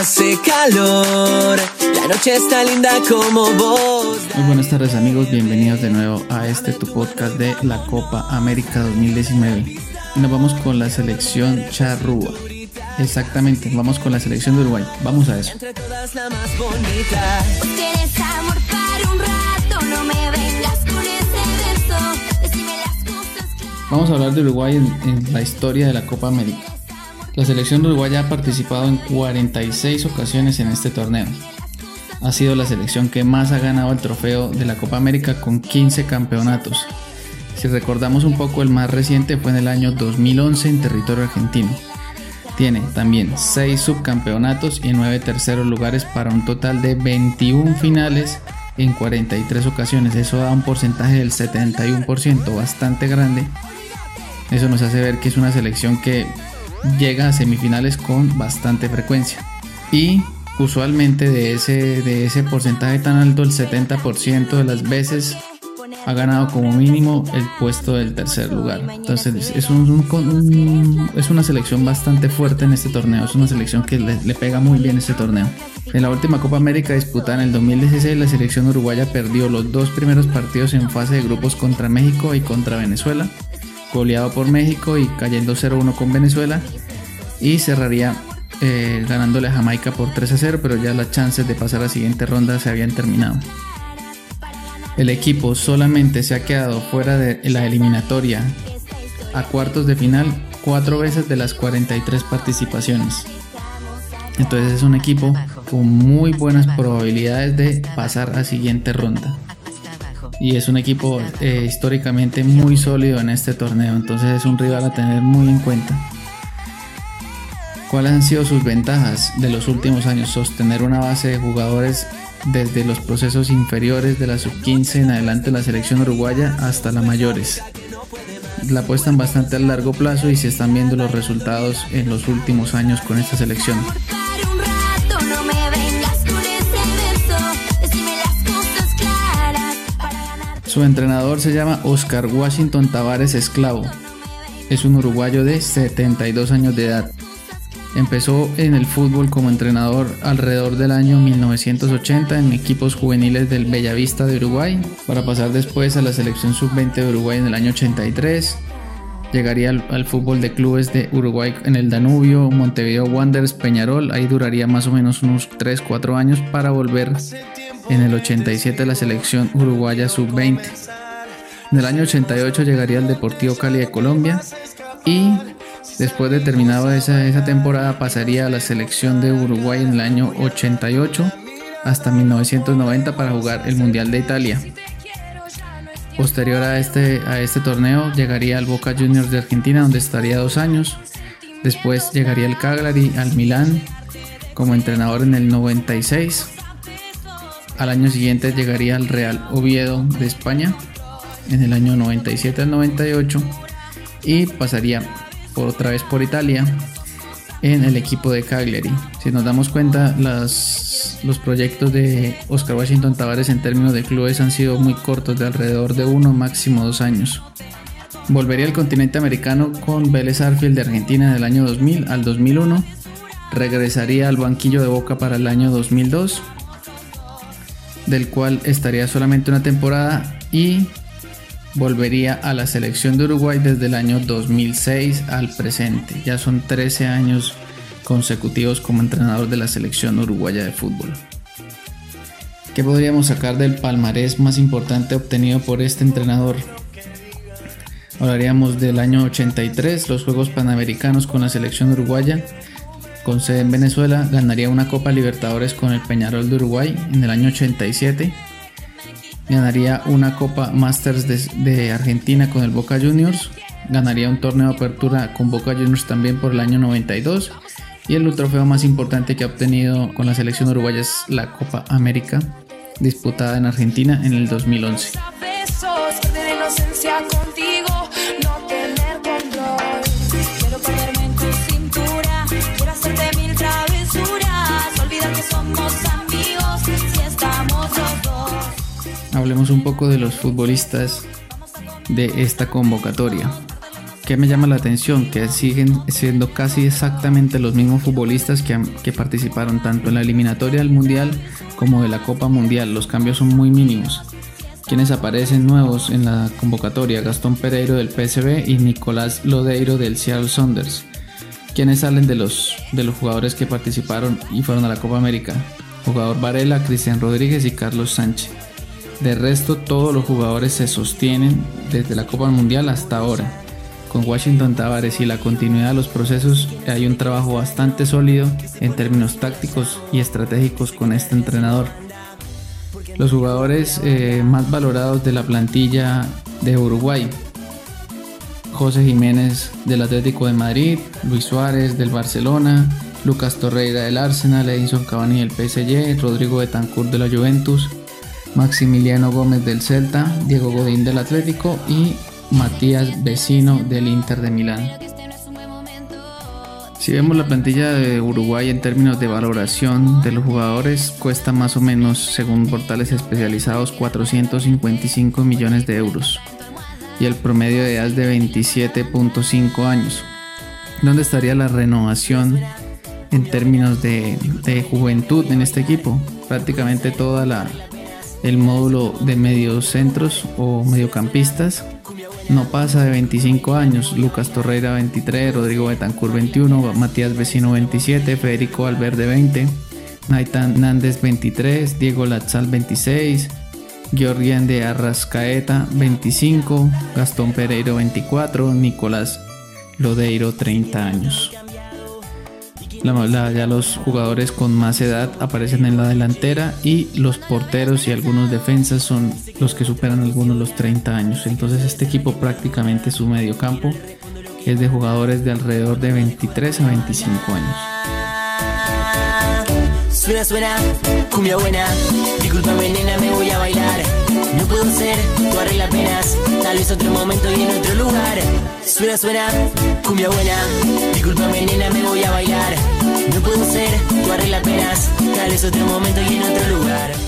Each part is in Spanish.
Hace calor, la noche está linda como vos. Muy buenas tardes amigos, bienvenidos de nuevo a este tu podcast de la Copa América 2019. Y nos vamos con la selección charrúa. Exactamente, vamos con la selección de Uruguay. Vamos a eso. Entre todas la más bonita. ¿Quieres amor para un rato? No me vengas con ese beso. Decime las cosas claras. Vamos a hablar de Uruguay en, en la historia de la Copa América. La selección de Uruguay ha participado en 46 ocasiones en este torneo. Ha sido la selección que más ha ganado el trofeo de la Copa América con 15 campeonatos. Si recordamos un poco, el más reciente fue en el año 2011 en territorio argentino. Tiene también 6 subcampeonatos y 9 terceros lugares para un total de 21 finales en 43 ocasiones. Eso da un porcentaje del 71%, bastante grande. Eso nos hace ver que es una selección que llega a semifinales con bastante frecuencia. Y usualmente de ese, de ese porcentaje tan alto, el 70% de las veces ha ganado como mínimo el puesto del tercer lugar. Entonces es, un- es una selección bastante fuerte en este torneo. Es una selección que le, le pega muy bien este torneo. En la última Copa América disputada en el 2016, la selección uruguaya perdió los dos primeros partidos en fase de grupos contra México y contra Venezuela goleado por México y cayendo 0-1 con Venezuela y cerraría eh, ganándole a Jamaica por 3 0 pero ya las chances de pasar a la siguiente ronda se habían terminado. El equipo solamente se ha quedado fuera de la eliminatoria a cuartos de final cuatro veces de las 43 participaciones. Entonces es un equipo con muy buenas probabilidades de pasar a siguiente ronda y es un equipo eh, históricamente muy sólido en este torneo, entonces es un rival a tener muy en cuenta. ¿Cuáles han sido sus ventajas de los últimos años? Sostener una base de jugadores desde los procesos inferiores de la sub-15 en adelante de la selección uruguaya hasta las mayores. La apuestan bastante a largo plazo y se están viendo los resultados en los últimos años con esta selección. Su entrenador se llama Oscar Washington Tavares Esclavo. Es un uruguayo de 72 años de edad. Empezó en el fútbol como entrenador alrededor del año 1980 en equipos juveniles del Bellavista de Uruguay, para pasar después a la selección sub-20 de Uruguay en el año 83. Llegaría al, al fútbol de clubes de Uruguay en el Danubio, Montevideo Wanderers, Peñarol. Ahí duraría más o menos unos 3-4 años para volver en el 87 a la selección uruguaya sub-20. En el año 88 llegaría al Deportivo Cali de Colombia y después de terminada esa, esa temporada pasaría a la selección de Uruguay en el año 88 hasta 1990 para jugar el Mundial de Italia. Posterior a este, a este torneo llegaría al Boca Juniors de Argentina donde estaría dos años. Después llegaría al Cagliari, al Milán como entrenador en el 96. Al año siguiente llegaría al Real Oviedo de España en el año 97 al 98 y pasaría por otra vez por Italia en el equipo de Cagliari. Si nos damos cuenta, los proyectos de Oscar Washington Tavares en términos de clubes han sido muy cortos, de alrededor de uno, máximo dos años. Volvería al continente americano con Vélez Arfield de Argentina del año 2000 al 2001. Regresaría al banquillo de Boca para el año 2002, del cual estaría solamente una temporada y volvería a la selección de Uruguay desde el año 2006 al presente. Ya son 13 años consecutivos como entrenador de la selección uruguaya de fútbol. ¿Qué podríamos sacar del palmarés más importante obtenido por este entrenador? Hablaríamos del año 83, los Juegos Panamericanos con la selección uruguaya, con sede en Venezuela, ganaría una Copa Libertadores con el Peñarol de Uruguay en el año 87, ganaría una Copa Masters de, Argentina con el Boca Juniors, ganaría un torneo de apertura con Boca Juniors también por el año 92 y el trofeo más importante que ha obtenido con la selección uruguaya es la Copa América disputada en Argentina en el 2011. besos, perder la inocencia contigo, Hablemos un poco de los futbolistas de esta convocatoria. ¿Qué me llama la atención? Que siguen siendo casi exactamente los mismos futbolistas que, participaron tanto en la eliminatoria del Mundial como de la Copa Mundial. Los cambios son muy mínimos. Quienes aparecen nuevos en la convocatoria, Gastón Pereiro del PSV y Nicolás Lodeiro del Seattle Saunders. Quienes salen de los, de los jugadores que participaron y fueron a la Copa América. Jugador Varela, Cristian Rodríguez y Carlos Sánchez. De resto, todos los jugadores se sostienen desde la Copa Mundial hasta ahora. Con Washington Tavares y la continuidad de los procesos hay un trabajo bastante sólido en términos tácticos y estratégicos con este entrenador. Los jugadores eh, más valorados de la plantilla de Uruguay. José Jiménez del Atlético de Madrid, Luis Suárez del Barcelona, Lucas Torreira del Arsenal, Edinson Cavani del PSG, Rodrigo Betancourt de la Juventus, Maximiliano Gómez del Celta, Diego Godín del Atlético y Matías Vecino del Inter de Milán. Si vemos la plantilla de Uruguay en términos de valoración de los jugadores, cuesta más o menos, según portales especializados, 455 millones de euros. Y el promedio de edad es de 27.5 años. ¿Dónde estaría la renovación en términos de, de juventud en este equipo? Prácticamente toda la el módulo de mediocentros o mediocampistas no pasa de 25 años. Lucas Torreira 23, Rodrigo Betancourt 21, Matías Vecino 27, Federico Valverde 20, Naitan Nández 23, Diego Latzal 26, Georgian de Arrascaeta 25, Gastón Pereiro 24, Nicolás Lodeiro 30 años. La- la- ya los jugadores con más edad aparecen en la delantera y los porteros y algunos defensas son los que superan algunos los 30 años. Entonces este equipo prácticamente su medio campo es de jugadores de alrededor de 23 a 25 años. Suena, suena, cumbia buena. Disculpame, nena, me voy a bailar. No puedo ser tu arregla apenas. Tal vez otro momento y en otro lugar. Suena, suena, cumbia.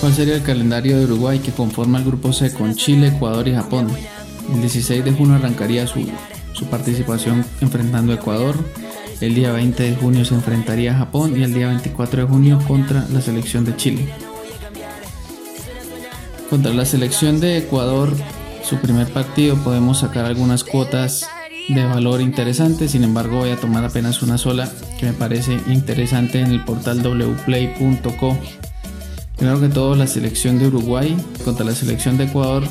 ¿Cuál sería el calendario de Uruguay que conforma el grupo C con Chile, Ecuador y Japón? El 16 de junio arrancaría su, su participación enfrentando a Ecuador. El día 20 de junio se enfrentaría a Japón y el día 24 de junio contra la selección de Chile. Contra la selección de Ecuador, su primer partido podemos sacar algunas cuotas de valor interesantes, sin embargo voy a tomar apenas una sola que me parece interesante en el portal wplay.co. Primero que todo, la selección de Uruguay contra la selección de Ecuador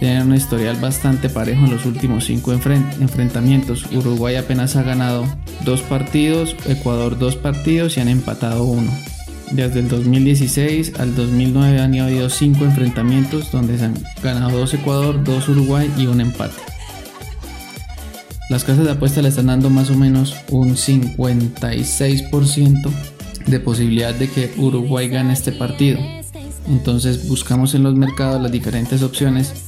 tienen un historial bastante parejo en los últimos cinco enfren- enfrentamientos. Uruguay apenas ha ganado dos partidos, Ecuador dos partidos y han empatado uno. Desde el 2016 al 2009 han habido cinco enfrentamientos donde se han ganado dos Ecuador, dos Uruguay y un empate. Las casas de apuesta le están dando más o menos un 56% de posibilidad de que Uruguay gane este partido. Entonces buscamos en los mercados las diferentes opciones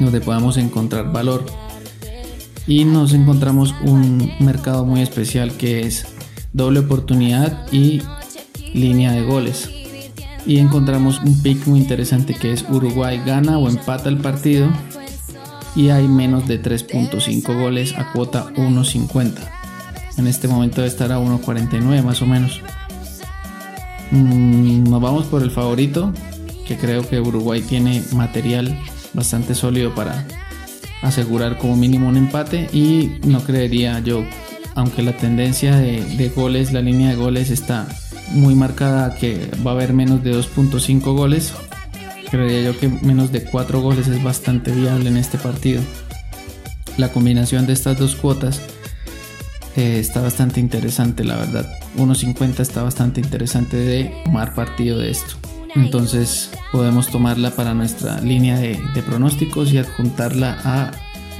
donde podamos encontrar valor. Y nos encontramos un mercado muy especial que es doble oportunidad y línea de goles. Y encontramos un pick muy interesante que es Uruguay gana o empata el partido y hay menos de 3.5 goles a cuota 1.50. En este momento debe estar a 1.49 más o menos. Mm, nos vamos por el favorito, que creo que Uruguay tiene material bastante sólido para asegurar como mínimo un empate y no creería yo, aunque la tendencia de, de goles, la línea de goles está muy marcada que va a haber menos de 2.5 goles, creería yo que menos de 4 goles es bastante viable en este partido. La combinación de estas dos cuotas eh, está bastante interesante, la verdad. 1.50 está bastante interesante de tomar partido de esto. Entonces podemos tomarla para nuestra línea de, de pronósticos y adjuntarla a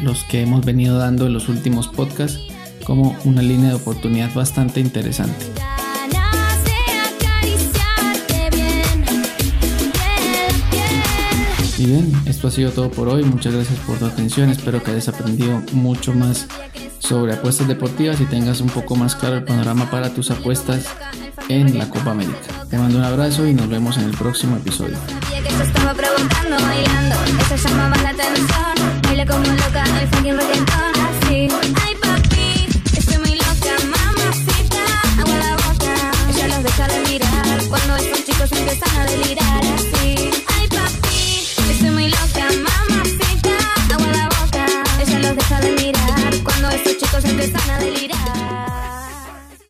los que hemos venido dando en los últimos podcasts como una línea de oportunidad bastante interesante. Y bien, esto ha sido todo por hoy. Muchas gracias por tu atención. Espero que hayas aprendido mucho más sobre apuestas deportivas y tengas un poco más claro el panorama para tus apuestas en la Copa América. Te mando un abrazo y nos vemos en el próximo episodio.